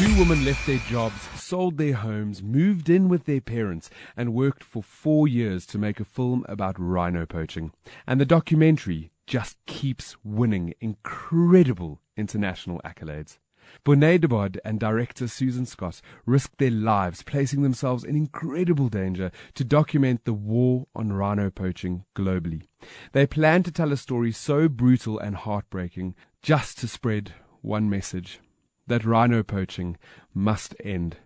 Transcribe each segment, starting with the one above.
Two women left their jobs, sold their homes, moved in with their parents, and worked for four years to make a film about rhino poaching. And the documentary just keeps winning incredible international accolades. Bonné de Bod and director Susan Scott risked their lives, placing themselves in incredible danger to document the war on rhino poaching globally. They plan to tell a story so brutal and heartbreaking just to spread one message that rhino poaching must end.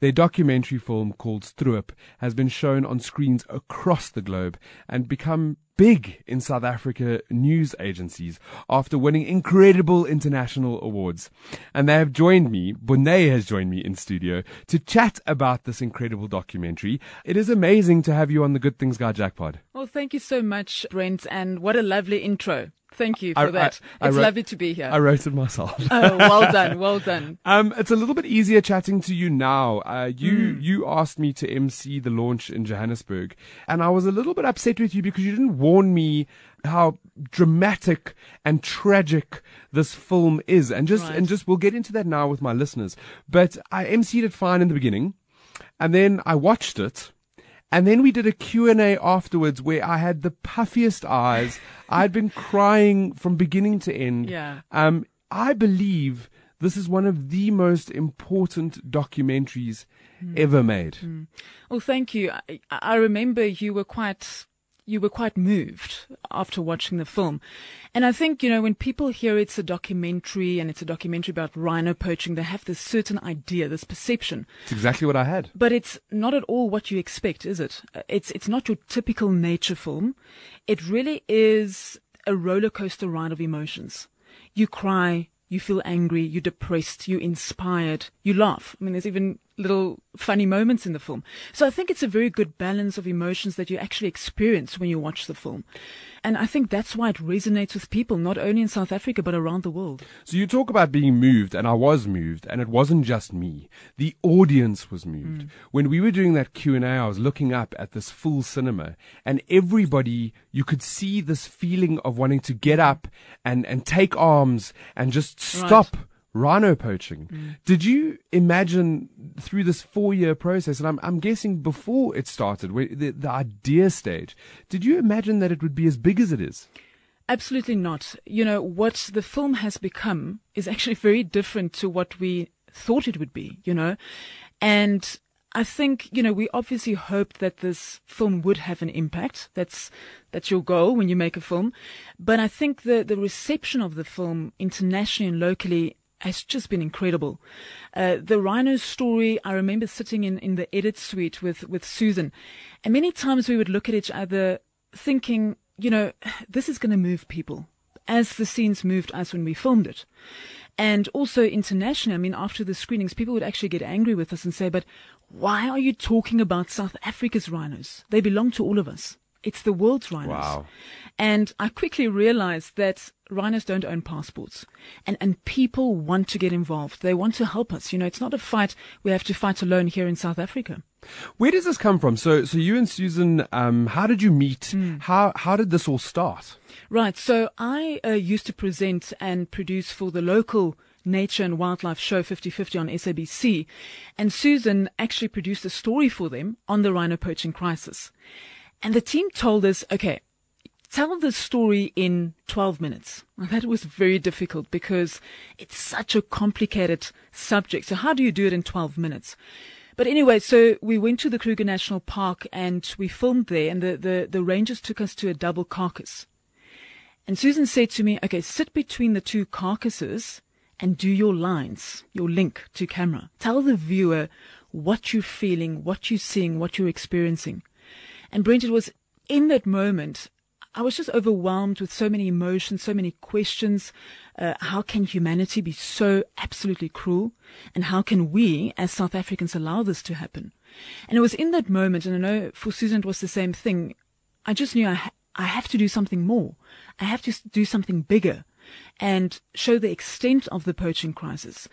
Their documentary film called Stroop has been shown on screens across the globe and become big in South Africa news agencies after winning incredible international awards. And they have joined me, Bonné has joined me in studio to chat about this incredible documentary. It is amazing to have you on the Good Things Guy Jackpot. Well, thank you so much, Brent, and what a lovely intro. Thank you for I, that. I, I it's wrote, lovely to be here. I wrote it myself. oh, well done, well done. Um, it's a little bit easier chatting to you now. Uh, you mm. you asked me to MC the launch in Johannesburg, and I was a little bit upset with you because you didn't warn me how dramatic and tragic this film is, and just right. and just we'll get into that now with my listeners. But I MC'd it fine in the beginning, and then I watched it and then we did a Q&A afterwards where I had the puffiest eyes. I'd been crying from beginning to end. Yeah. Um, I believe this is one of the most important documentaries mm. ever made. Mm. Well, thank you. I, I remember you were quite you were quite moved after watching the film. And I think, you know, when people hear it's a documentary and it's a documentary about rhino poaching, they have this certain idea, this perception. It's exactly what I had. But it's not at all what you expect, is it? It's, it's not your typical nature film. It really is a roller coaster ride of emotions. You cry, you feel angry, you're depressed, you're inspired, you laugh. I mean, there's even little funny moments in the film. So I think it's a very good balance of emotions that you actually experience when you watch the film. And I think that's why it resonates with people, not only in South Africa, but around the world. So you talk about being moved, and I was moved, and it wasn't just me. The audience was moved. Mm. When we were doing that Q&A, I was looking up at this full cinema, and everybody, you could see this feeling of wanting to get up and, and take arms and just stop. Right rhino poaching. Mm. Did you imagine through this four year process, and I'm, I'm guessing before it started, the, the idea stage, did you imagine that it would be as big as it is? Absolutely not. You know, what the film has become is actually very different to what we thought it would be, you know. And I think, you know, we obviously hoped that this film would have an impact. That's, that's your goal when you make a film. But I think the, the reception of the film internationally and locally has just been incredible. Uh, the rhino story, I remember sitting in, in the edit suite with, with Susan, and many times we would look at each other thinking, you know, this is going to move people as the scenes moved us when we filmed it. And also internationally, I mean, after the screenings, people would actually get angry with us and say, but why are you talking about South Africa's rhinos? They belong to all of us. It's the world's rhinos. Wow. And I quickly realized that rhinos don't own passports and, and people want to get involved. They want to help us. You know, it's not a fight we have to fight alone here in South Africa. Where does this come from? So, so you and Susan, um, how did you meet? Mm. How, how did this all start? Right. So I uh, used to present and produce for the local nature and wildlife show 50-50 on SABC. And Susan actually produced a story for them on the rhino poaching crisis. And the team told us, okay, tell the story in 12 minutes. Well, that was very difficult because it's such a complicated subject. So how do you do it in 12 minutes? But anyway, so we went to the Kruger National Park and we filmed there and the, the, the rangers took us to a double carcass. And Susan said to me, okay, sit between the two carcasses and do your lines, your link to camera. Tell the viewer what you're feeling, what you're seeing, what you're experiencing. And Brent, it was in that moment, I was just overwhelmed with so many emotions, so many questions. Uh, how can humanity be so absolutely cruel? And how can we, as South Africans, allow this to happen? And it was in that moment, and I know for Susan it was the same thing. I just knew I, ha- I have to do something more. I have to do something bigger and show the extent of the poaching crisis.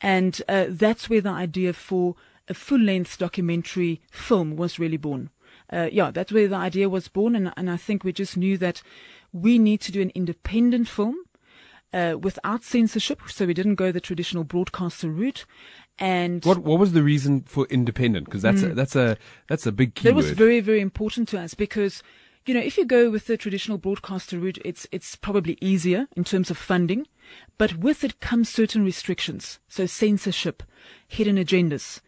And uh, that's where the idea for a full length documentary film was really born. Uh, yeah, that's where the idea was born. And, and I think we just knew that we need to do an independent film uh, without censorship. So we didn't go the traditional broadcaster route. And what what was the reason for independent? Because that's mm, a, that's a that's a big key. That was very very important to us because you know if you go with the traditional broadcaster route, it's it's probably easier in terms of funding, but with it comes certain restrictions. So censorship, hidden agendas.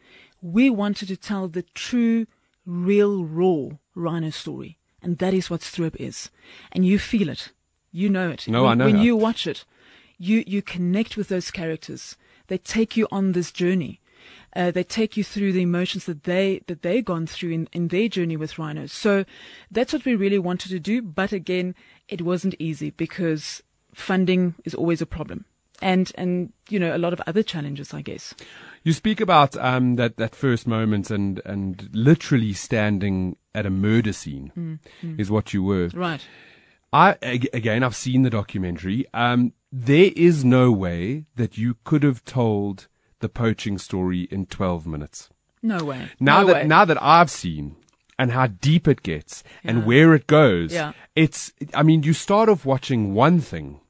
We wanted to tell the true, real, raw rhino story, and that is what Stroop is, and you feel it, you know it. No, when, I know. When you watch it, you you connect with those characters they take you on this journey. Uh, they take you through the emotions that they that they've gone through in, in their journey with rhinos. So that's what we really wanted to do. But again, it wasn't easy because funding is always a problem, and and you know a lot of other challenges, I guess. You speak about um, that that first moment and and literally standing at a murder scene mm, mm. is what you were. Right. I again, I've seen the documentary. Um, there is no way that you could have told the poaching story in 12 minutes. No way. Now no that way. now that I've seen and how deep it gets yeah. and where it goes, yeah. it's I mean you start off watching one thing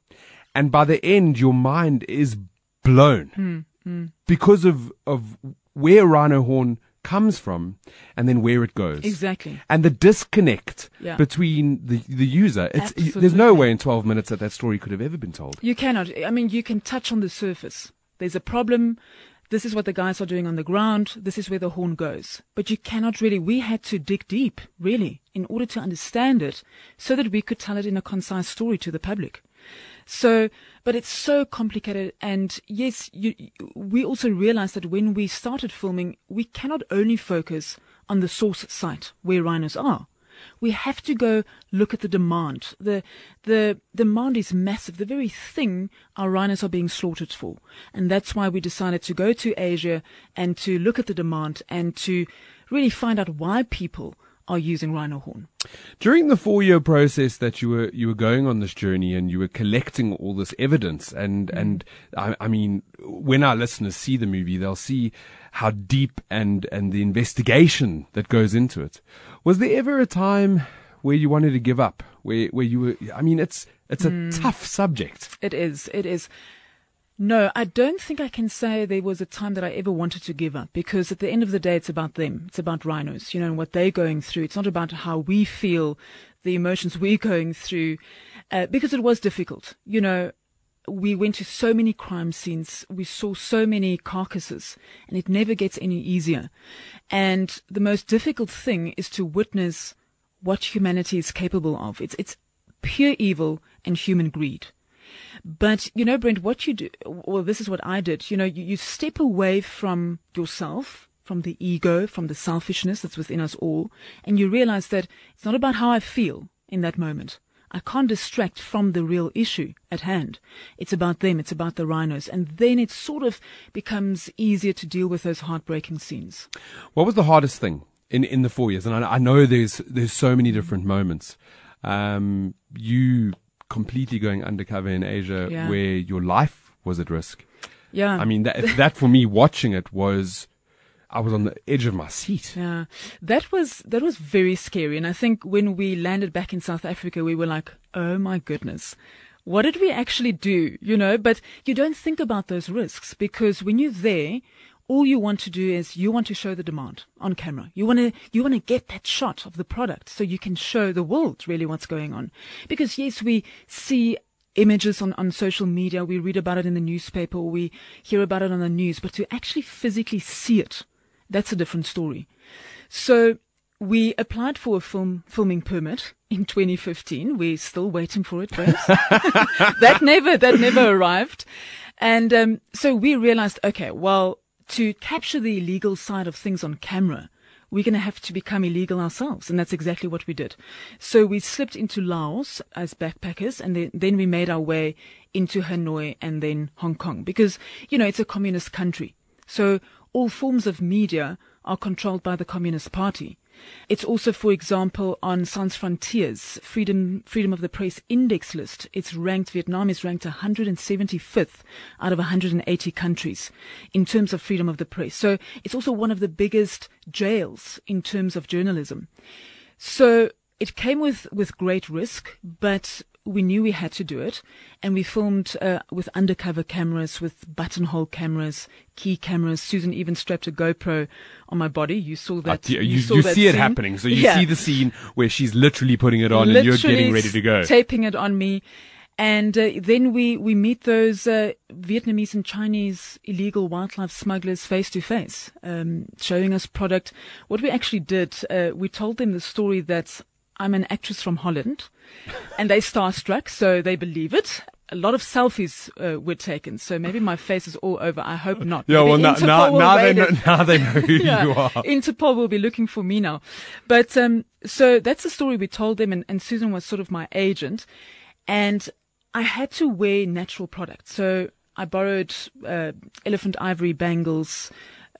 and by the end your mind is blown mm, mm. because of of where Rhino Horn comes from and then where it goes. Exactly. And the disconnect yeah. between the the user. It's there's no way in 12 minutes that that story could have ever been told. You cannot. I mean, you can touch on the surface. There's a problem. This is what the guys are doing on the ground. This is where the horn goes. But you cannot really, we had to dig deep, really, in order to understand it so that we could tell it in a concise story to the public. So, but it's so complicated. And yes, you, we also realized that when we started filming, we cannot only focus on the source site where rhinos are. We have to go look at the demand. The, the demand is massive. The very thing our rhinos are being slaughtered for. And that's why we decided to go to Asia and to look at the demand and to really find out why people are using rhino horn. During the four year process that you were you were going on this journey and you were collecting all this evidence and mm. and I, I, mean when our listeners see the movie they'll see how deep and and the investigation that goes into it. Was there ever a time where you wanted to give up? Where where you were I mean it's it's a mm. tough subject. It is. It is. No, I don't think I can say there was a time that I ever wanted to give up because at the end of the day, it's about them. It's about rhinos, you know, and what they're going through. It's not about how we feel, the emotions we're going through, uh, because it was difficult. You know, we went to so many crime scenes. We saw so many carcasses and it never gets any easier. And the most difficult thing is to witness what humanity is capable of. It's, it's pure evil and human greed. But, you know, Brent, what you do, well, this is what I did. You know, you, you step away from yourself, from the ego, from the selfishness that's within us all, and you realize that it's not about how I feel in that moment. I can't distract from the real issue at hand. It's about them. It's about the rhinos. And then it sort of becomes easier to deal with those heartbreaking scenes. What was the hardest thing in, in the four years? And I, I know there's, there's so many different moments. Um, you completely going undercover in Asia yeah. where your life was at risk. Yeah. I mean, that, that for me watching it was, I was on the edge of my seat. Yeah. That was, that was very scary. And I think when we landed back in South Africa, we were like, oh my goodness. What did we actually do? You know, but you don't think about those risks because when you're there, all you want to do is you want to show the demand on camera. You want to, you want to get that shot of the product so you can show the world really what's going on. Because yes, we see images on, on social media. We read about it in the newspaper we hear about it on the news, but to actually physically see it, that's a different story. So we applied for a film filming permit in 2015. We're still waiting for it, that never, that never arrived. And, um, so we realized, okay, well, to capture the illegal side of things on camera, we're going to have to become illegal ourselves. And that's exactly what we did. So we slipped into Laos as backpackers and then, then we made our way into Hanoi and then Hong Kong because, you know, it's a communist country. So all forms of media are controlled by the Communist Party. It's also, for example, on Sans Frontières Freedom Freedom of the Press Index list. It's ranked Vietnam is ranked 175th out of 180 countries in terms of freedom of the press. So it's also one of the biggest jails in terms of journalism. So it came with, with great risk, but we knew we had to do it, and we filmed uh, with undercover cameras, with buttonhole cameras, key cameras. Susan even strapped a GoPro on my body. You saw that. Uh, you, you, saw you that see it happening. So you Yeah. see the scene where she's literally putting it on and you're getting ready to go. Taping it on me. And uh, then we, we meet those uh, Vietnamese and Chinese illegal wildlife smugglers face to face, um, showing us product. What we actually did, uh, we told them the story that I'm an actress from Holland, and they starstruck, so they believe it. A lot of selfies uh, were taken, so maybe my face is all over. I hope not. yeah, Maybe well, now, now, now, they know, now they know who Yeah, you are. Interpol will be looking for me now. But um, so that's the story we told them, and, and Susan was sort of my agent, and I had to wear natural products. So I borrowed uh, elephant ivory bangles,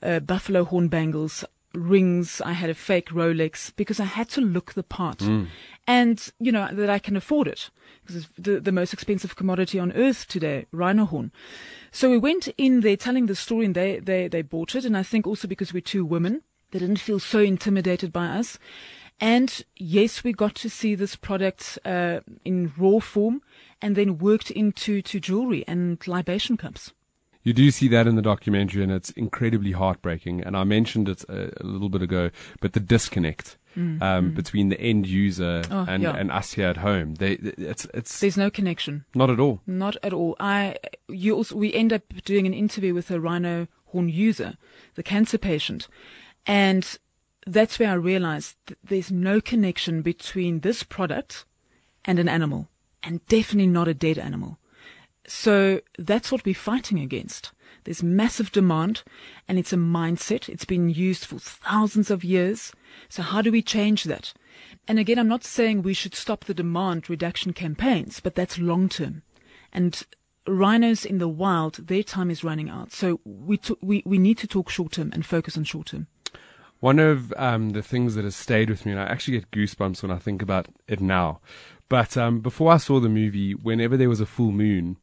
uh, buffalo horn bangles, rings. I had a fake Rolex because I had to look the part, and you know that I can afford it because it's the the most expensive commodity on earth today, rhino horn. So we went in there telling the story, and they they they bought it. And I think also because we're two women, they didn't feel so intimidated by us. And yes, we got to see this product uh, in raw form, and then worked into to jewelry and libation cups. You do see that in the documentary, and it's incredibly heartbreaking. And I mentioned it a, a little bit ago, but the disconnect um, between the end user Mm, Oh, and, yeah. and us here at home, they, it's it's There's no connection. not at all. Not at all. I you also we end up doing an interview with a rhino horn user, the cancer patient, and that's where I realized that there's no connection between this product and an animal, and definitely not a dead animal. So that's what we're fighting against. There's massive demand, and it's a mindset. It's been used for thousands of years. So how do we change that? And again, I'm not saying we should stop the demand reduction campaigns, but that's long term. And rhinos in the wild, their time is running out. So we, t- we, we need to talk short term and focus on short term. One of um, the things that has stayed with me, and I actually get goosebumps when I think about it now. But um, before I saw the movie, whenever there was a full moon,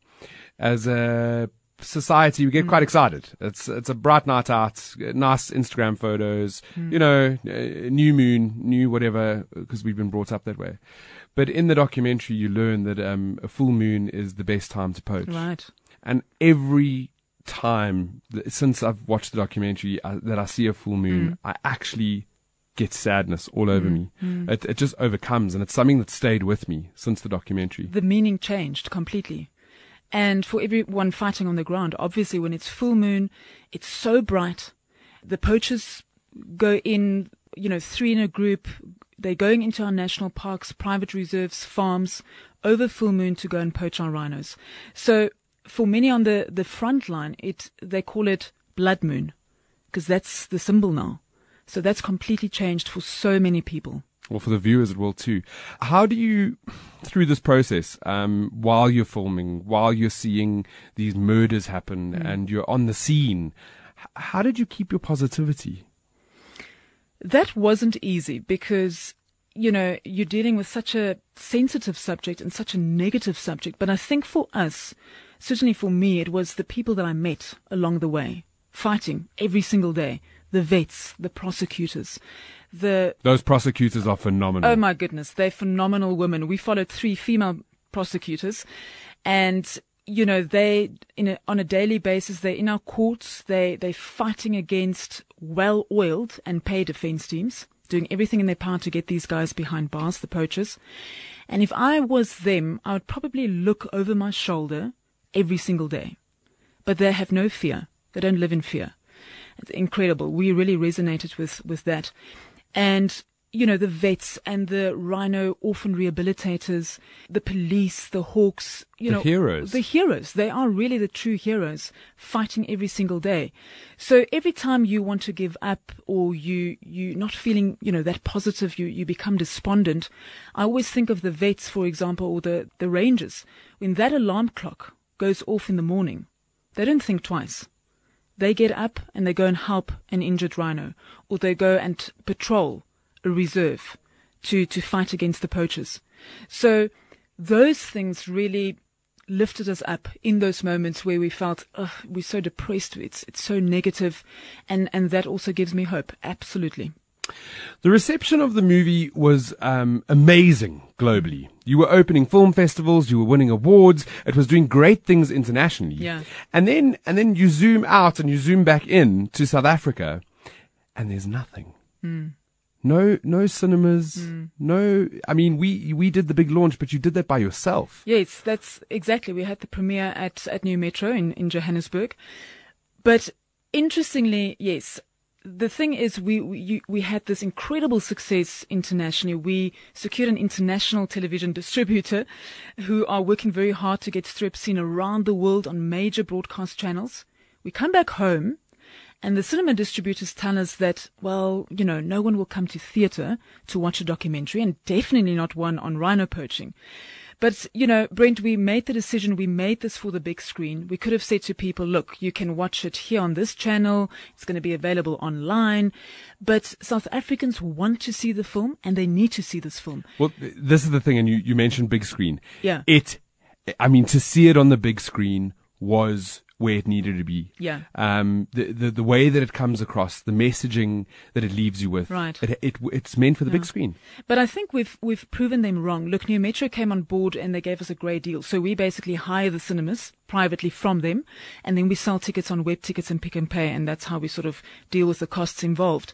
as a society, we get quite excited. It's it's a bright night out, nice Instagram photos, you know, uh, new moon, new whatever, because we've been brought up that way. But in the documentary, you learn that um, a full moon is the best time to poach. Right. And every time since I've watched the documentary uh, that I see a full moon, I actually get sadness all over me. It, it just overcomes, and it's something that stayed with me since the documentary. the meaning changed completely. And for everyone fighting on the ground, obviously when it's full moon, it's so bright. The poachers go in, you know, three in a group. They're going into our national parks, private reserves, farms, over full moon to go and poach our rhinos. So for many on the, the front line, it, they call it blood moon because that's the symbol now. So that's completely changed for so many people. Well, for the viewers, it will too. How do you, through this process, um, while you're filming, while you're seeing these murders happen, and you're on the scene, how did you keep your positivity? That wasn't easy because, you know, you're dealing with such a sensitive subject and such a negative subject. But I think for us, certainly for me, it was the people that I met along the way, fighting every single day. The vets, the prosecutors, the Those prosecutors are phenomenal. Oh my goodness, they're phenomenal women. We followed three female prosecutors, and you know they in a, on a daily basis they're in our courts. They they're fighting against well-oiled and paid defense teams, doing everything in their power to get these guys behind bars, the poachers. And if I was them, I would probably look over my shoulder every single day. But they have no fear. They don't live in fear. It's incredible. We really resonated with, with that. And, you know, the vets and the rhino orphan rehabilitators, the police, the hawks, you The know, heroes. the heroes. They are really the true heroes fighting every single day. So every time you want to give up or you, you not feeling, you know, that positive, you, you become despondent. I always think of the vets, for example, or the, the rangers. When that alarm clock goes off in the morning, they don't think twice. They get up and they go and help an injured rhino, or they go and patrol a reserve to, to fight against the poachers. So those things really lifted us up in those moments where we felt we're so depressed. It's it's so negative. And and that also gives me hope. Absolutely the reception of the movie was um, amazing globally. You were opening film festivals, you were winning awards, it was doing great things internationally. Yeah. And then and then you zoom out and you zoom back in to South Africa and there's nothing. Mm. No, no cinemas. Mm. No, I mean, we we did the big launch, but you did that by yourself. Yes, that's exactly. We had the premiere at at Nu Metro in in Johannesburg, but interestingly, yes. The thing is, we, we we had this incredible success internationally. We secured an international television distributor, who are working very hard to get Stroop seen around the world on major broadcast channels. We come back home, and the cinema distributors tell us that, well, you know, no one will come to theatre to watch a documentary and definitely not one on rhino poaching. But, you know, Brent, we made the decision, we made this for the big screen. We could have said to people, look, you can watch it here on this channel. It's going to be available online. But South Africans want to see the film and they need to see this film. Well, this is the thing. And you, you mentioned big screen. Yeah. It, I mean, to see it on the big screen was where it needed to be. Yeah. Um, the, the, the way that it comes across, the messaging that it leaves you with. Right. It, it it's meant for the yeah. big screen. But I think we've, we've proven them wrong. Look, Nu Metro came on board and they gave us a great deal. So we basically hire the cinemas privately from them and then we sell tickets on Webtickets and Pick n Pay and that's how we sort of deal with the costs involved.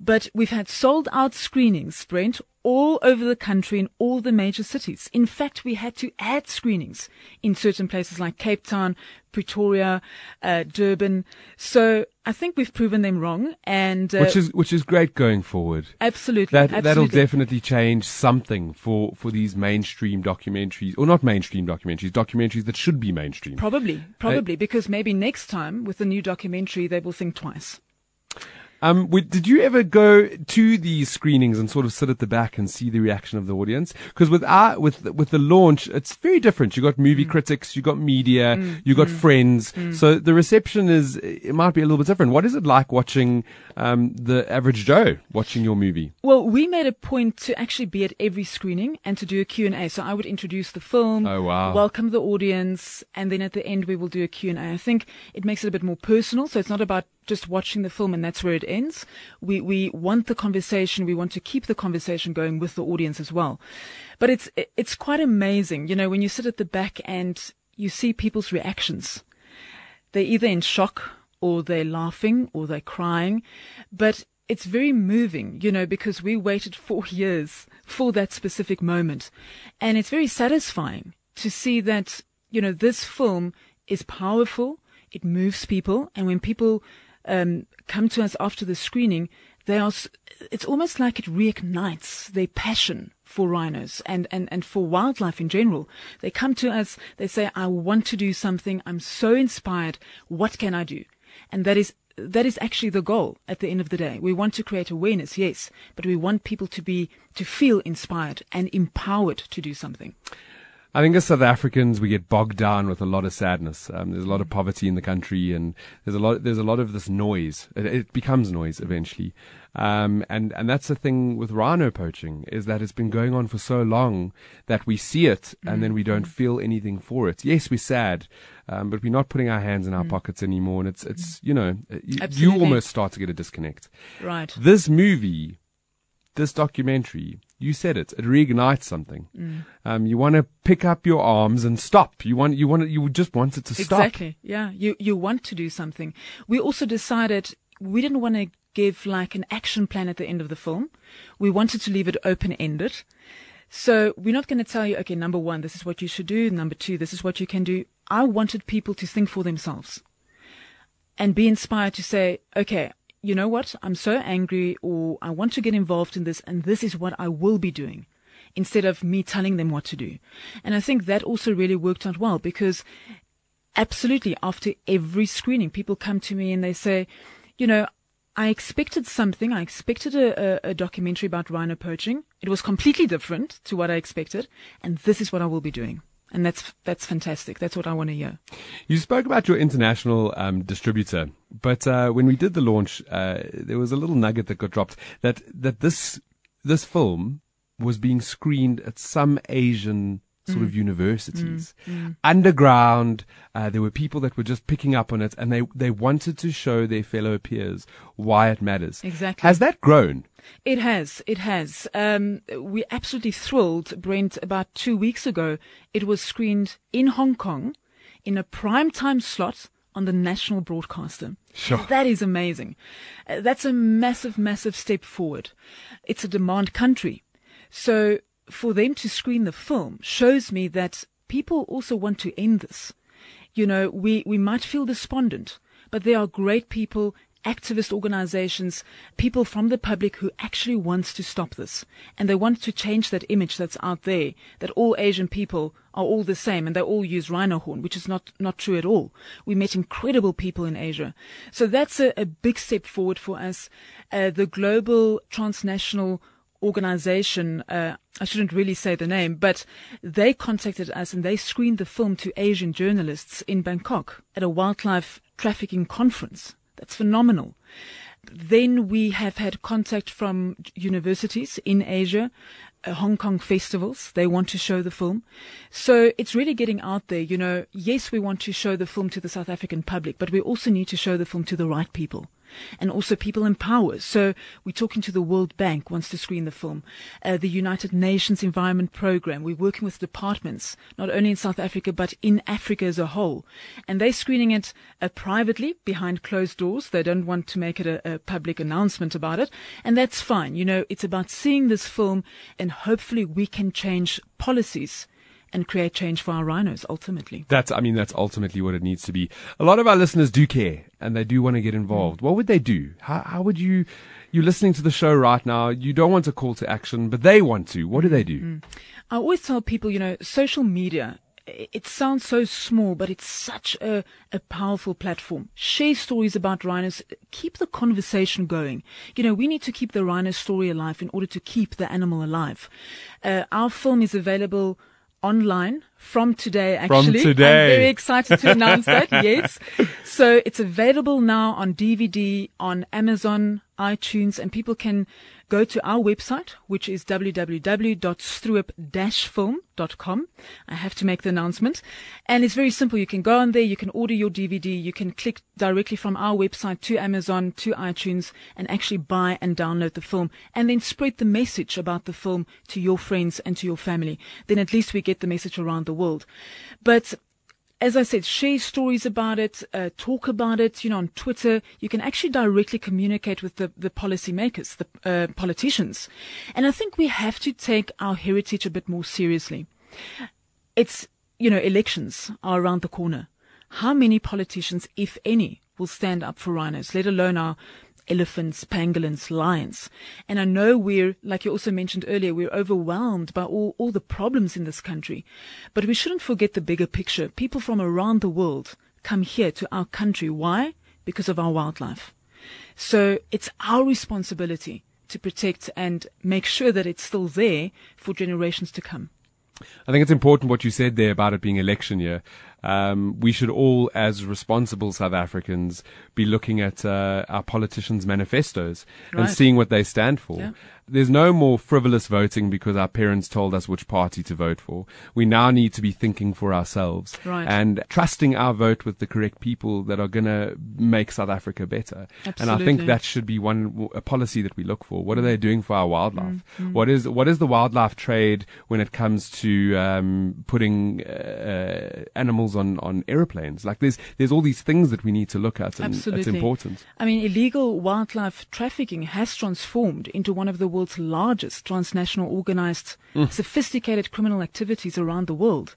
But we've had sold out screenings, Brent, all over the country in all the major cities. In fact, we had to add screenings in certain places like Cape Town, Pretoria, uh, Durban. So I think we've proven them wrong, and uh, which is which is great going forward. Absolutely, that absolutely. that'll definitely change something for for these mainstream documentaries, or not mainstream documentaries, documentaries that should be mainstream. Probably, probably, uh, because maybe next time with the new documentary they will think twice. Um, did you ever go to these screenings and sort of sit at the back and see the reaction of the audience? Because with our, with with the launch, it's very different. You got movie mm. critics, you got media, mm. you got mm. friends. Mm. So the reception is it might be a little bit different. What is it like watching um, the average Joe watching your movie? Well, we made a point to actually be at every screening and to do a Q and A. So I would introduce the film, oh, wow. welcome the audience, and then at the end we will do a Q and A. I think it makes it a bit more personal. So it's not about just watching the film and that's where it ends. We, we want the conversation. We want to keep the conversation going with the audience as well. But it's, it's quite amazing. You know, when you sit at the back and you see people's reactions, they're either in shock or they're laughing or they're crying, but it's very moving, you know, because we waited four years for that specific moment. And it's very satisfying to see that, you know, this film is powerful. It moves people. And when people um, come to us after the screening, they are, it's almost like it reignites their passion for rhinos and, and, and for wildlife in general. They come to us, they say, I want to do something. I'm so inspired. What can I do? And that is that is actually the goal at the end of the day. We want to create awareness, yes, but we want people to be to feel inspired and empowered to do something. I think as South Africans, we get bogged down with a lot of sadness. Um, there's a lot of poverty in the country, and there's a lot. There's a lot of this noise. It, it becomes noise eventually, um, and and that's the thing with rhino poaching is that it's been going on for so long that we see it and mm. then we don't mm. feel anything for it. Yes, we're sad, um, but we're not putting our hands in our mm. pockets anymore, and it's it's you know you, you almost start to get a disconnect. Right. This movie, this documentary you said it. It reignites something. Mm. Um, you want to pick up your arms and stop. You want, you want, you just want it to stop. Exactly. Yeah. You, you want to do something. We also decided we didn't want to give like an action plan at the end of the film. We wanted to leave it open ended. So we're not going to tell you, okay, number one, this is what you should do. Number two, this is what you can do. I wanted people to think for themselves and be inspired to say, okay, you know what, I'm so angry or I want to get involved in this and this is what I will be doing instead of me telling them what to do. And I think that also really worked out well because absolutely after every screening, people come to me and they say, you know, I expected something. I expected a, a, a, documentary about rhino poaching. It was completely different to what I expected. And this is what I will be doing and that's that's fantastic. That's what I want to hear. You spoke about your international um, distributor, but uh, when we did the launch, uh, there was a little nugget that got dropped that that this this film was being screened at some Asian sort of universities. Underground, uh, there were people that were just picking up on it and they, they wanted to show their fellow peers why it matters. Exactly. Has that grown? It has. It has. Um, we're absolutely thrilled, Brent. About two weeks ago, it was screened in Hong Kong in a prime time slot on the national broadcaster. Sure. That is amazing. Uh, that's a massive, massive step forward. It's a demand country. So for them to screen the film shows me that people also want to end this. You know, we, we might feel despondent, but there are great people, activist organizations, people from the public who actually wants to stop this. And they want to change that image that's out there, that all Asian people are all the same and they all use rhino horn, which is not, not true at all. We met incredible people in Asia. So that's a, a big step forward for us. Uh, the global transnational organization, uh, I shouldn't really say the name, but they contacted us and they screened the film to Asian journalists in Bangkok at a wildlife trafficking conference. That's phenomenal. Then we have had contact from universities in Asia, uh, Hong Kong festivals. They want to show the film. So it's really getting out there. You know, yes, we want to show the film to the South African public, but we also need to show the film to the right people and also people in power. So we're talking to the World Bank wants to screen the film, uh, the United Nations Environment Program. We're working with departments, not only in South Africa, but in Africa as a whole. And they're screening it uh, privately behind closed doors. They don't want to make it a, a public announcement about it. And that's fine. You know, it's about seeing this film and hopefully we can change policies and create change for our rhinos ultimately. That's, I mean, that's ultimately what it needs to be. A lot of our listeners do care and they do want to get involved. What would they do? How, how would you, you're listening to the show right now. You don't want a call to action, but they want to. What do they do? I always tell people, you know, social media it sounds so small, but it's such a, a powerful platform. Share stories about rhinos. Keep the conversation going. You know, we need to keep the rhino story alive in order to keep the animal alive. Uh, our film is available online from today actually today. i'm very excited to announce that yes so it's available now on dvd on amazon itunes and people can go to our website which is www.struip-film.com i have to make the announcement. And it's very simple. You can go on there. You can order your dvd you can click directly from our website to amazon to itunes and actually buy and download the film. And then spread the message about the film to your friends and to your family. Then at least we get the message around the world. But as I said, share stories about it, uh, talk about it, you know, on Twitter. You can actually directly communicate with the, the policymakers, the uh, politicians. And I think we have to take our heritage a bit more seriously. It's, you know, elections are around the corner. How many politicians, if any, will stand up for rhinos, let alone our elephants, pangolins, lions. And I know we're, like you also mentioned earlier, we're overwhelmed by all, all the problems in this country. But we shouldn't forget the bigger picture. People from around the world come here to our country. Why? Because of our wildlife. So it's our responsibility to protect and make sure that it's still there for generations to come. I think it's important what you said there about it being election year. Um, we should all, as responsible South Africans, be looking at uh, our politicians' manifestos and seeing what they stand for. Yeah. There's no more frivolous voting because our parents told us which party to vote for. We now need to be thinking for ourselves Right. and trusting our vote with the correct people that are going to make South Africa better. And I think that should be one a policy that we look for. What are they doing for our wildlife? Mm, What is what is the wildlife trade when it comes to um, putting uh, animals on, on airplanes? Like there's there's all these things that we need to look at, and it's Absolutely. important. I mean, illegal wildlife trafficking has transformed into one of the world's largest transnational organized, hmm. sophisticated criminal activities around the world.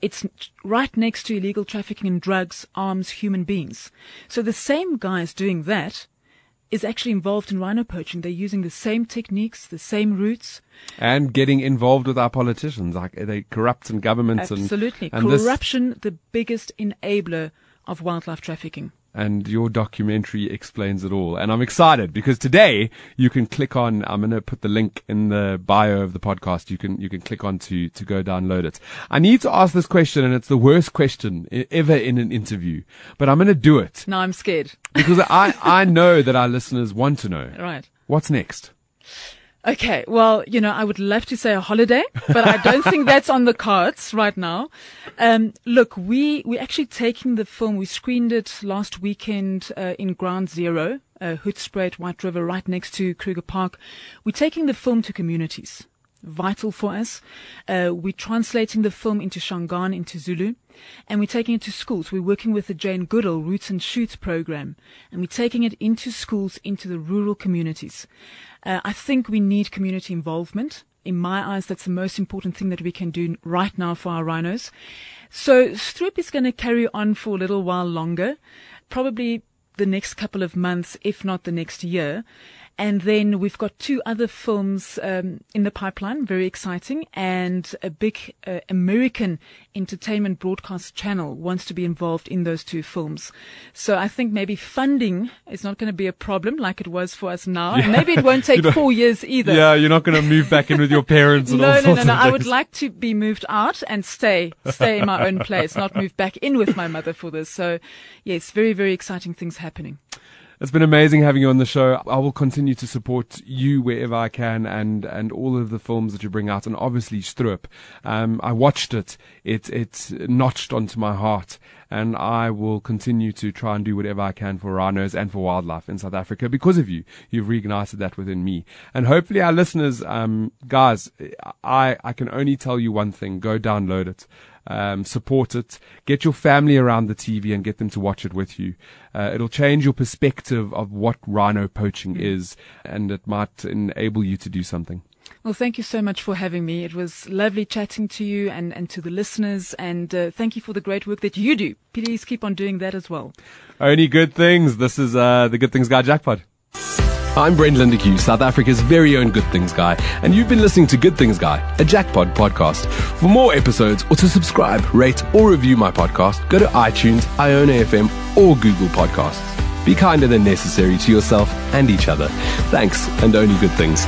It's right next to illegal trafficking in drugs, arms, human beings. So the same guys doing that is actually involved in rhino poaching. They're using the same techniques, the same routes. And getting involved with our politicians, like they corrupt in governments Absolutely. and this- Corruption, the biggest enabler of wildlife trafficking. And your documentary explains it all. And I'm excited because today you can click on, I'm going to put the link in the bio of the podcast. You can, you can click on to, to go download it. I need to ask this question and it's the worst question ever in an interview, but I'm going to do it No, I'm scared. because I, I know that our listeners want to know Right. what's next. Okay, well, you know, I would love to say a holiday, but I don't think that's on the cards right now. Um, look, we we're actually taking the film. We screened it last weekend uh, in Ground Zero, uh, Hoedspruit, White River, right next to Kruger Park. We're taking the film to communities vital for us. Uh, we're translating the film into Shangaan, into Zulu, and we're taking it to schools. We're working with the Jane Goodall Roots and Shoots program, and we're taking it into schools, into the rural communities. Uh, I think we need community involvement. In my eyes, that's the most important thing that we can do right now for our rhinos. So Stroop is going to carry on for a little while longer, probably the next couple of months, if not the next year. And then we've got two other films um, in the pipeline, very exciting, and a big uh, American entertainment broadcast channel wants to be involved in those two films. So I think maybe funding is not going to be a problem like it was for us now. Yeah. And maybe it won't take four years either. Yeah, you're not going to move back in with your parents. no, no, no, no. I would like to be moved out and stay, stay in my own place, not move back in with my mother for this. So yes, very, very exciting things happening. It's been amazing having you on the show. I will continue to support you wherever I can and, and all of the films that you bring out and obviously Stroop. Um, I watched it. It, it notched onto my heart and I will continue to try and do whatever I can for rhinos and for wildlife in South Africa because of you. You've reignited that within me. And hopefully our listeners, um, guys, I, I can only tell you one thing. Go download it um, support it, get your family around the TV and get them to watch it with you. Uh, it'll change your perspective of what rhino poaching mm. is, and it might enable you to do something. Well, thank you so much for having me. It was lovely chatting to you and, and to the listeners. And uh, thank you for the great work that you do. Please keep on doing that as well. Only good things. This is uh, the Good Things Guy Jackpot. I'm Brent Lindeque, South Africa's very own Good Things Guy, and you've been listening to Good Things Guy, a Jackpot podcast. For more episodes or to subscribe, rate, or review my podcast, go to iTunes, iono.fm, or Google Podcasts. Be kinder than necessary to yourself and each other. Thanks, and only good things.